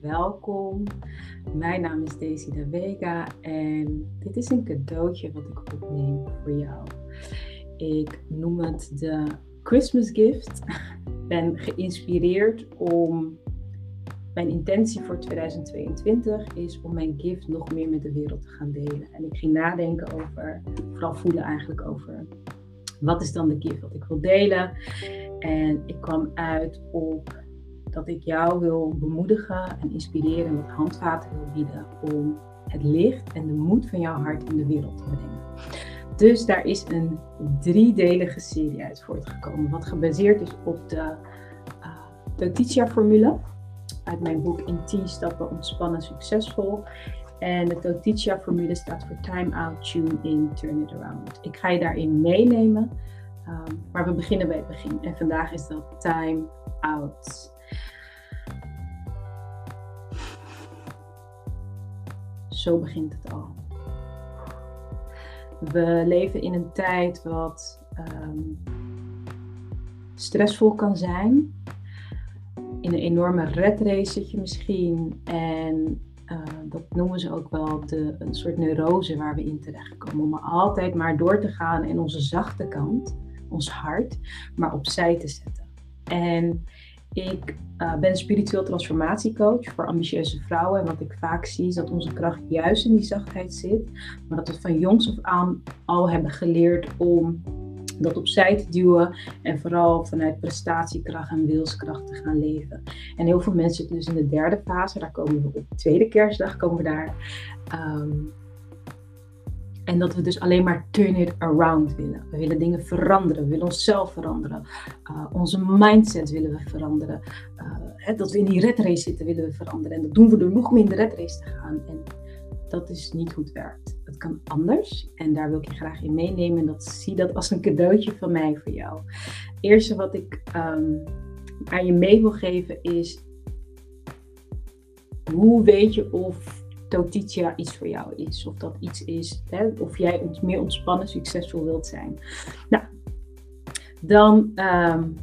Welkom. Mijn naam is Daisy de Vega en dit is een cadeautje wat ik opneem voor jou. Ik noem het de Christmas Gift. Ik ben geïnspireerd om mijn intentie voor 2022 is om mijn gift nog meer met de wereld te gaan delen. En ik ging nadenken over, vooral voelen eigenlijk over, wat is dan de gift wat ik wil delen? En ik kwam uit op dat ik jou wil bemoedigen en inspireren en wat handvaten wil bieden om het licht en de moed van jouw hart in de wereld te brengen. Dus daar is een driedelige serie uit voortgekomen, wat gebaseerd is op de uh, Totitia-formule uit mijn boek In 10 stappen ontspannen succesvol. En de Totitia-formule staat voor Time Out, Tune In, Turn It Around. Ik ga je daarin meenemen, um, maar we beginnen bij het begin. En vandaag is dat Time Out. Zo begint het al. We leven in een tijd wat um, stressvol kan zijn. In een enorme red race zit je misschien. En uh, dat noemen ze ook wel de, een soort neurose waar we in terechtkomen. Om altijd maar door te gaan en onze zachte kant, ons hart, maar opzij te zetten. En ik uh, ben spiritueel transformatiecoach voor ambitieuze vrouwen. En wat ik vaak zie is dat onze kracht juist in die zachtheid zit. Maar dat we van jongs af aan al hebben geleerd om dat opzij te duwen. En vooral vanuit prestatiekracht en wilskracht te gaan leven. En heel veel mensen zitten dus in de derde fase. Daar komen we op de tweede kerstdag komen we daar. Um, en dat we dus alleen maar turn it around willen. We willen dingen veranderen. We willen onszelf veranderen. Uh, onze mindset willen we veranderen. Uh, hè, dat we in die red race zitten willen we veranderen. En dat doen we door nog meer in de red race te gaan. En dat is niet het werkt. Het kan anders. En daar wil ik je graag in meenemen. En dat, zie dat als een cadeautje van mij voor jou. Het eerste wat ik um, aan je mee wil geven is... Hoe weet je of Totitia iets voor jou is. Of dat iets is, hè, of jij meer ontspannen, succesvol wilt zijn. Nou, dan um,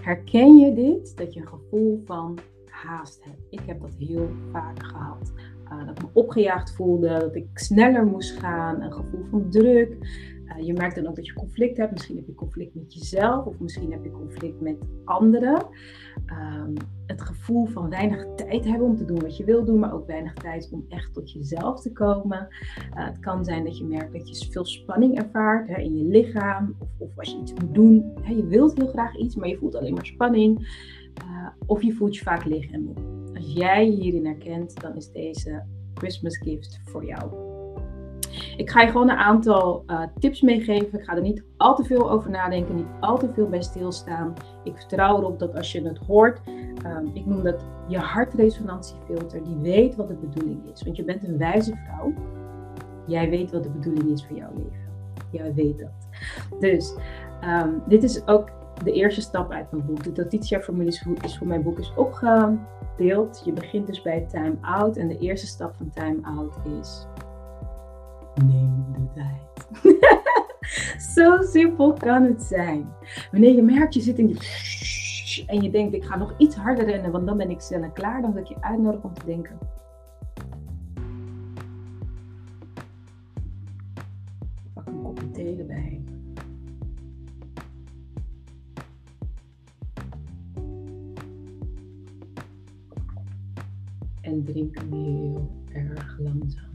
herken je dit, dat je een gevoel van haast hebt. Ik heb dat heel vaak gehad. Uh, dat ik me opgejaagd voelde, dat ik sneller moest gaan, een gevoel van druk. Uh, je merkt dan ook dat je conflict hebt. Misschien heb je conflict met jezelf of misschien heb je conflict met anderen. Um, het gevoel van weinig tijd hebben om te doen wat je wil doen, maar ook weinig tijd om echt tot jezelf te komen. Uh, het kan zijn dat je merkt dat je veel spanning ervaart hè, in je lichaam of, of, als je iets moet doen. Hè, je wilt heel graag iets, maar je voelt alleen maar spanning. Uh, of je voelt je vaak leeg en moe. Als jij hierin herkent, dan is deze Christmas gift voor jou. Ik ga je gewoon een aantal uh, tips meegeven. Ik ga er niet al te veel over nadenken, niet al te veel bij stilstaan. Ik vertrouw erop dat als je het hoort, um, ik noem dat je hartresonantiefilter, die weet wat de bedoeling is. Want je bent een wijze vrouw. Jij weet wat de bedoeling is voor jouw leven. Jij weet dat. Dus um, dit is ook de eerste stap uit mijn boek. De Totitia-formule is, is, voor mijn boek is opgedeeld. Je begint dus bij time out. En de eerste stap van time out is neem de tijd. Zo simpel kan het zijn. Wanneer je merkt, je zit in die en je denkt, ik ga nog iets harder rennen, want dan ben ik sneller klaar. Dan wil ik je uitnodigen om te denken. Pak een kopje thee erbij. En drink hem heel erg langzaam.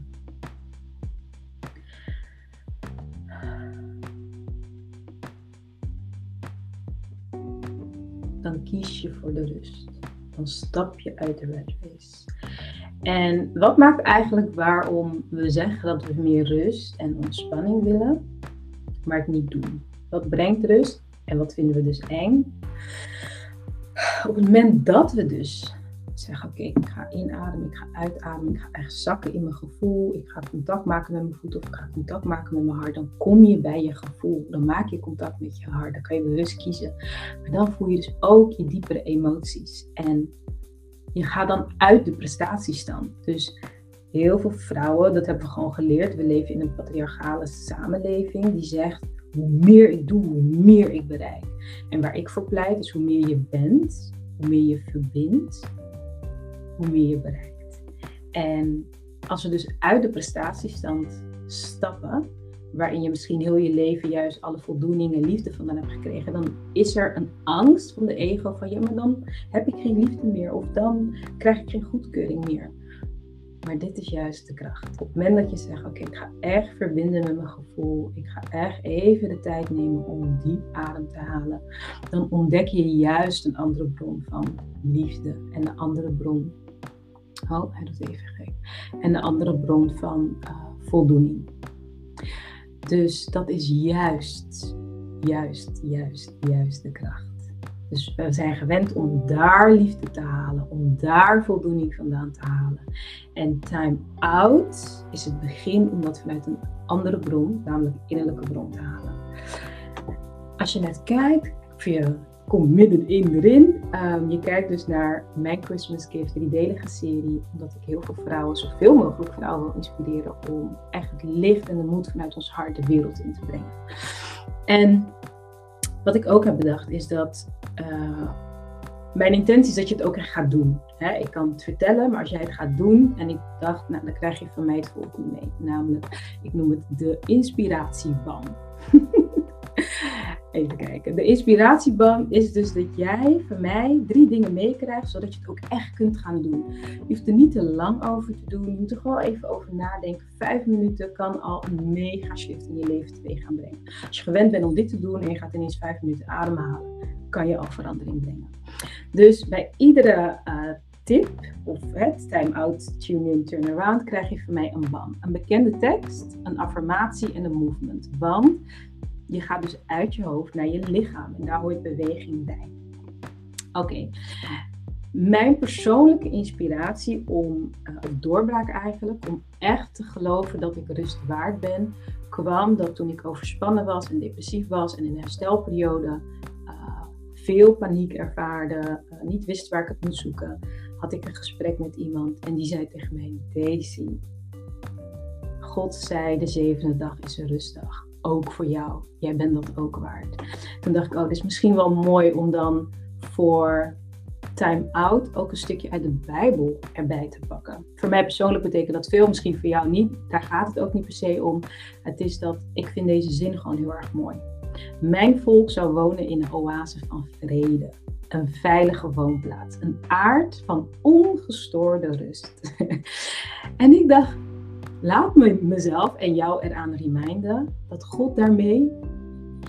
Dan kies je voor de rust. Dan stap je uit de red race. En wat maakt eigenlijk waarom we zeggen dat we meer rust en ontspanning willen, maar het niet doen? Wat brengt rust en wat vinden we dus eng? Op het moment dat we dus zeg, oké, ik ga inademen, ik ga uitademen, ik ga echt zakken in mijn gevoel, ik ga contact maken met mijn voet of ik ga contact maken met mijn hart, dan kom je bij je gevoel. Dan maak je contact met je hart, dan kan je bewust kiezen. Maar dan voel je dus ook je diepere emoties. En je gaat dan uit de prestatiestand. Dus heel veel vrouwen, dat hebben we gewoon geleerd, we leven in een patriarchale samenleving die zegt, hoe meer ik doe, hoe meer ik bereik. En waar ik voor pleit is hoe meer je bent, hoe meer je verbindt, hoe meer je bereikt. En als we dus uit de prestatiestand stappen, waarin je misschien heel je leven juist alle voldoening en liefde vandaan hebt gekregen, dan is er een angst van de ego van ja, maar dan heb ik geen liefde meer of dan krijg ik geen goedkeuring meer. Maar dit is juist de kracht. Op het moment dat je zegt, oké, ik ga echt verbinden met mijn gevoel. Ik ga echt even de tijd nemen om diep adem te halen. Dan ontdek je juist een andere bron van liefde. En een andere bron. Oh, hij doet even gek. En een andere bron van uh, voldoening. Dus dat is juist, juist, juist, juist de kracht. Dus we zijn gewend om daar liefde te halen, om daar voldoening vandaan te halen. En time out is het begin om dat vanuit een andere bron, namelijk innerlijke bron, te halen. Als je net kijkt, of je komt middenin erin. Um, je kijkt dus naar mijn Christmas Gift, driedelige serie, omdat ik heel veel vrouwen, zoveel mogelijk vrouwen wil inspireren om echt het licht en de moed vanuit ons hart de wereld in te brengen. En wat ik ook heb bedacht is dat uh, mijn intentie is dat je het ook echt gaat doen. Ik kan het vertellen, maar als jij het gaat doen, en ik dacht, nou, dan krijg je van mij het volgende mee. Namelijk, ik noem het de inspiratieban. Even kijken. De inspiratieban is dus dat jij van mij drie dingen meekrijgt, zodat je het ook echt kunt gaan doen. Je hoeft er niet te lang over te doen. Je moet er gewoon even over nadenken. Vijf minuten kan al een mega shift in je leven teweeg gaan brengen. Als je gewend bent om dit te doen en je gaat ineens vijf minuten ademhalen, kan je al verandering brengen. Dus bij iedere uh, tip of het time-out, tune-in, turn-around krijg je van mij een ban. Een bekende tekst, een affirmatie en een movement. Want je gaat dus uit je hoofd naar je lichaam en daar hoort beweging bij. Oké. Mijn persoonlijke inspiratie om, uh, doorbraak eigenlijk, om echt te geloven dat ik rust waard ben, kwam dat toen ik overspannen was en depressief was en in een herstelperiode uh, veel paniek ervaarde, uh, niet wist waar ik het moest zoeken, had ik een gesprek met iemand en die zei tegen mij: Daisy, God zei de zevende dag is een rustdag ook voor jou. Jij bent dat ook waard. Toen dacht ik, oh, het is misschien wel mooi om dan voor time out ook een stukje uit de Bijbel erbij te pakken. Voor mij persoonlijk betekent dat veel, misschien voor jou niet. Daar gaat het ook niet per se om. Het is dat ik vind deze zin gewoon heel erg mooi. Mijn volk zou wonen in een oase van vrede. Een veilige woonplaats. Een aard van ongestoorde rust. en ik dacht, laat me mezelf en jou eraan reminden dat God daarmee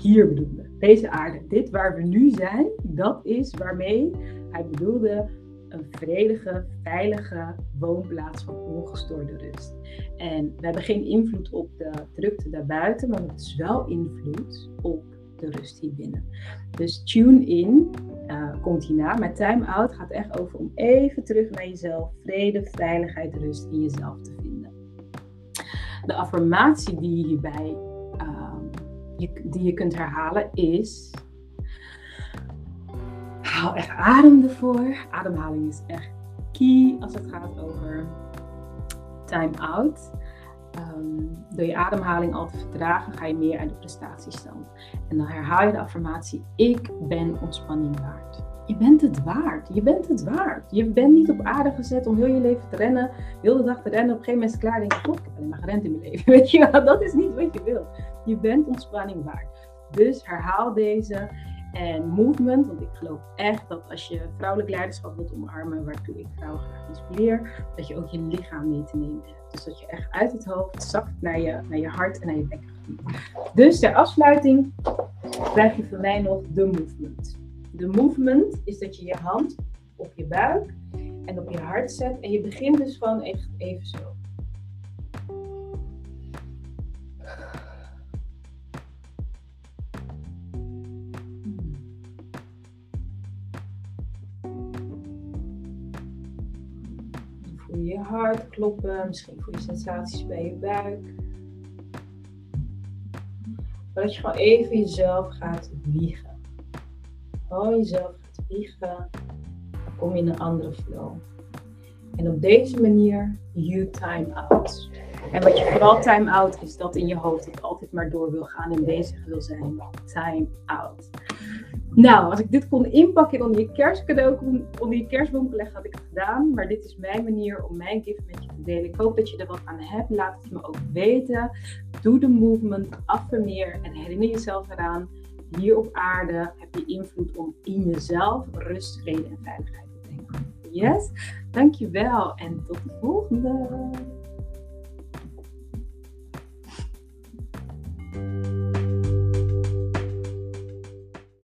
hier bedoelde. Deze aarde, dit waar we nu zijn, dat is waarmee hij bedoelde een vredige, veilige woonplaats van ongestoorde rust. En we hebben geen invloed op de drukte daarbuiten, maar hebben dus wel invloed op de rust hier binnen. Dus tune in, uh, komt hierna. Maar time out gaat echt over om even terug naar jezelf, vrede, veiligheid, rust in jezelf te vinden de affirmatie die je hierbij uh, je, die je kunt herhalen is. Haal echt adem ervoor. Ademhaling is echt key als het gaat over time out. Um, door je ademhaling al te verdragen, ga je meer uit de prestatiestand. En dan herhaal je de affirmatie: Ik ben ontspanning waard je bent het waard. Je bent het waard. Je bent niet op aarde gezet om heel je leven te rennen, heel de dag te rennen. Op een gegeven moment is klaar. Denk je, ik heb alleen maar gerend in mijn leven. Weet je Dat is niet wat je wilt. Je bent ontspanning waard. Dus herhaal deze. En movement, want ik geloof echt dat als je vrouwelijk leiderschap wilt omarmen, waartoe ik vrouwen graag inspireer, dat je ook je lichaam mee te nemen hebt. Dus dat je echt uit het hoofd zakt naar je, naar je hart en naar je bekken. Dus ter afsluiting krijg je van mij nog de movement. De movement is dat je je hand op je buik en op je hart zet. En je begint dus gewoon echt even zo. voel je je hart kloppen, misschien voel je sensaties bij je buik. Maar dat je gewoon even jezelf gaat wiegen jezelf gaat vliegen, kom je in een andere flow. En op deze manier, you time out. En wat je vooral time out is dat in je hoofd dat altijd maar door wil gaan en bezig wil zijn. Time out. Nou, als ik dit kon inpakken onder je kerstcadeau, onder je kerstboom leggen, had ik het gedaan. Maar dit is mijn manier om mijn gift met je te delen. Ik hoop dat je er wat aan hebt. Laat het me ook weten. Doe de movement, affirmeer en herinner jezelf eraan hier op aarde heb je invloed om in jezelf rust, vrede en veiligheid te denken. Yes, dankjewel en tot de volgende!